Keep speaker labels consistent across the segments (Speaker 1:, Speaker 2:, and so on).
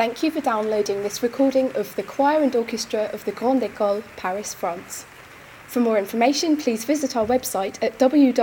Speaker 1: Thank you for downloading this recording of the choir and orchestra of the Grande École, Paris, France. For more information, please visit our website at www.code.org.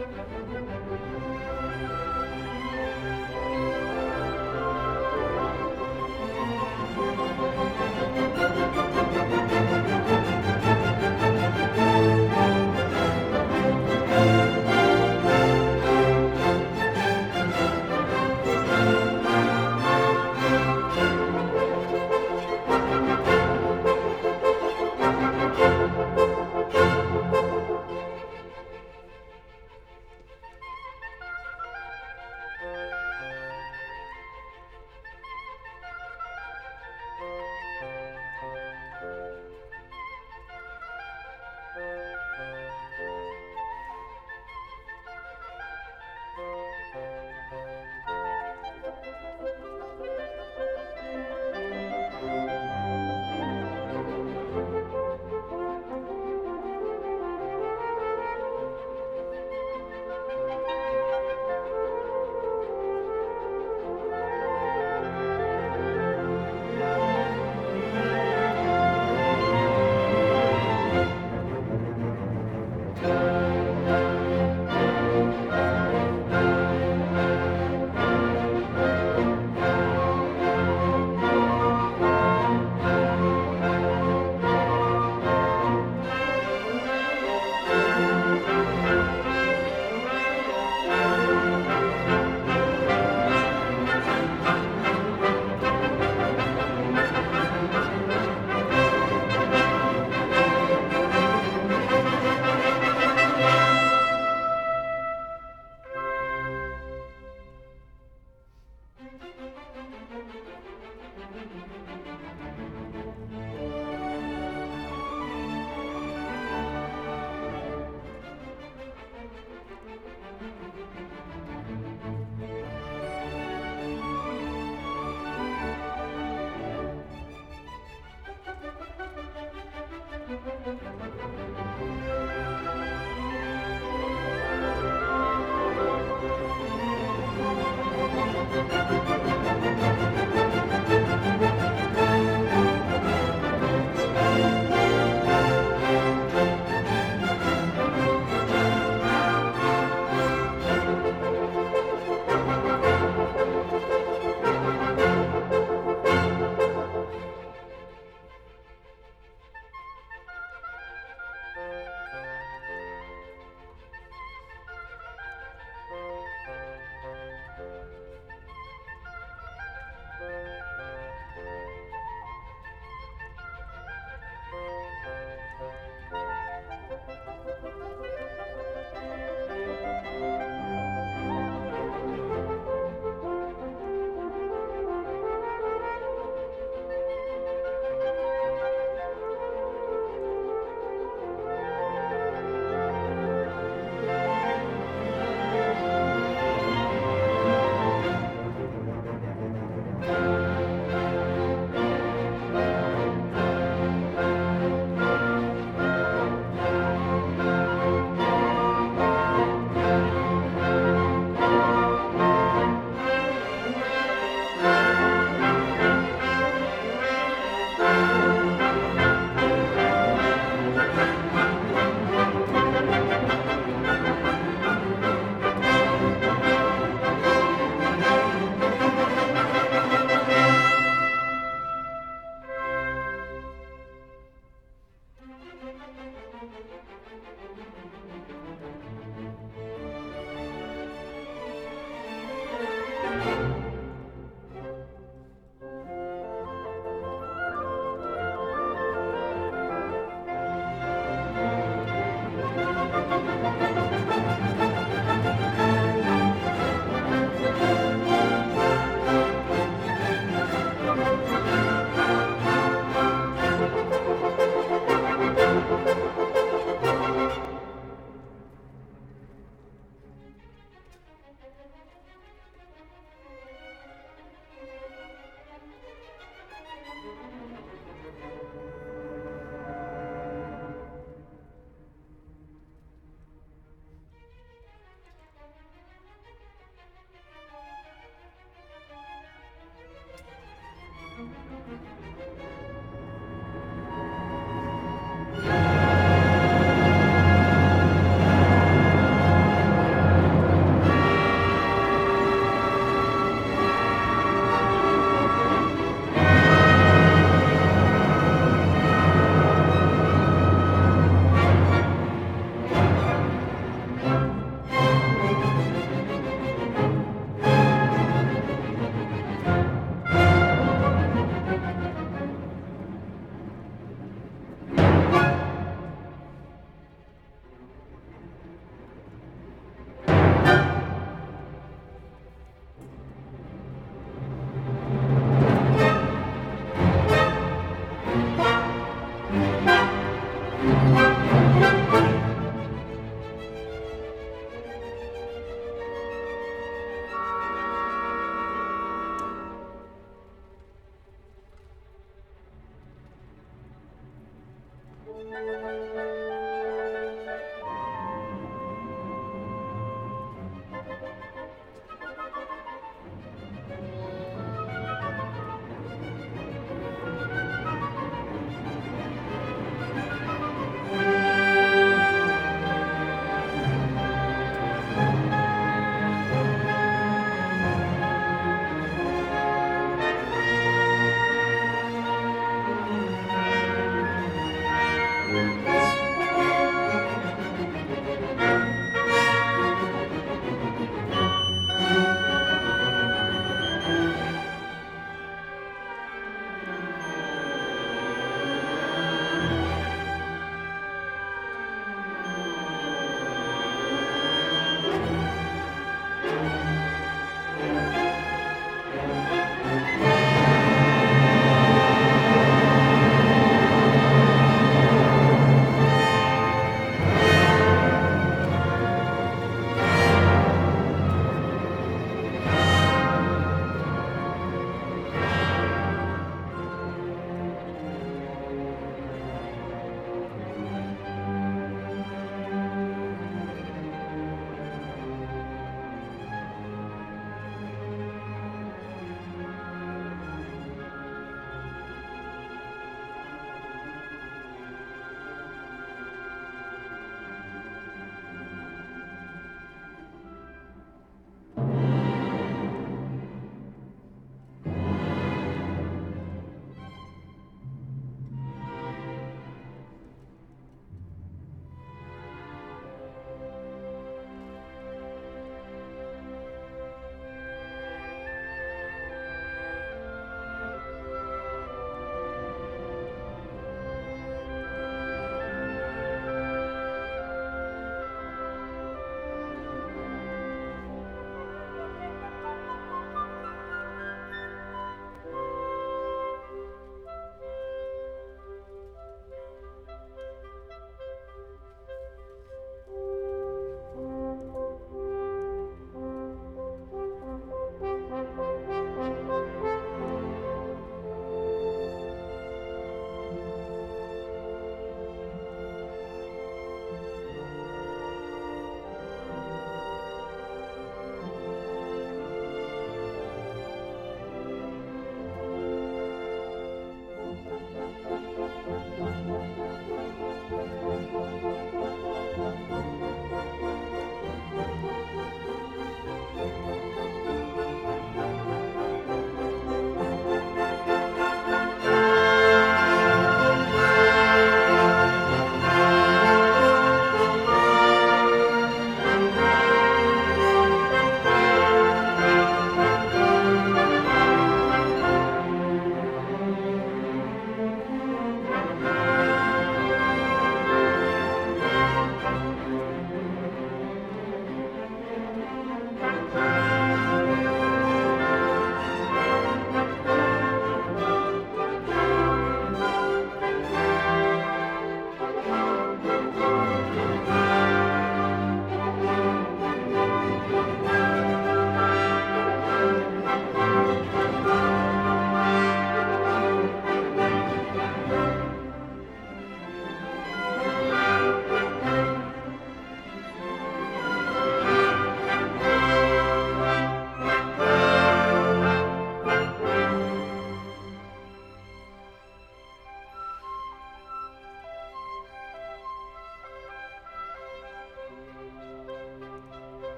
Speaker 2: Thank you.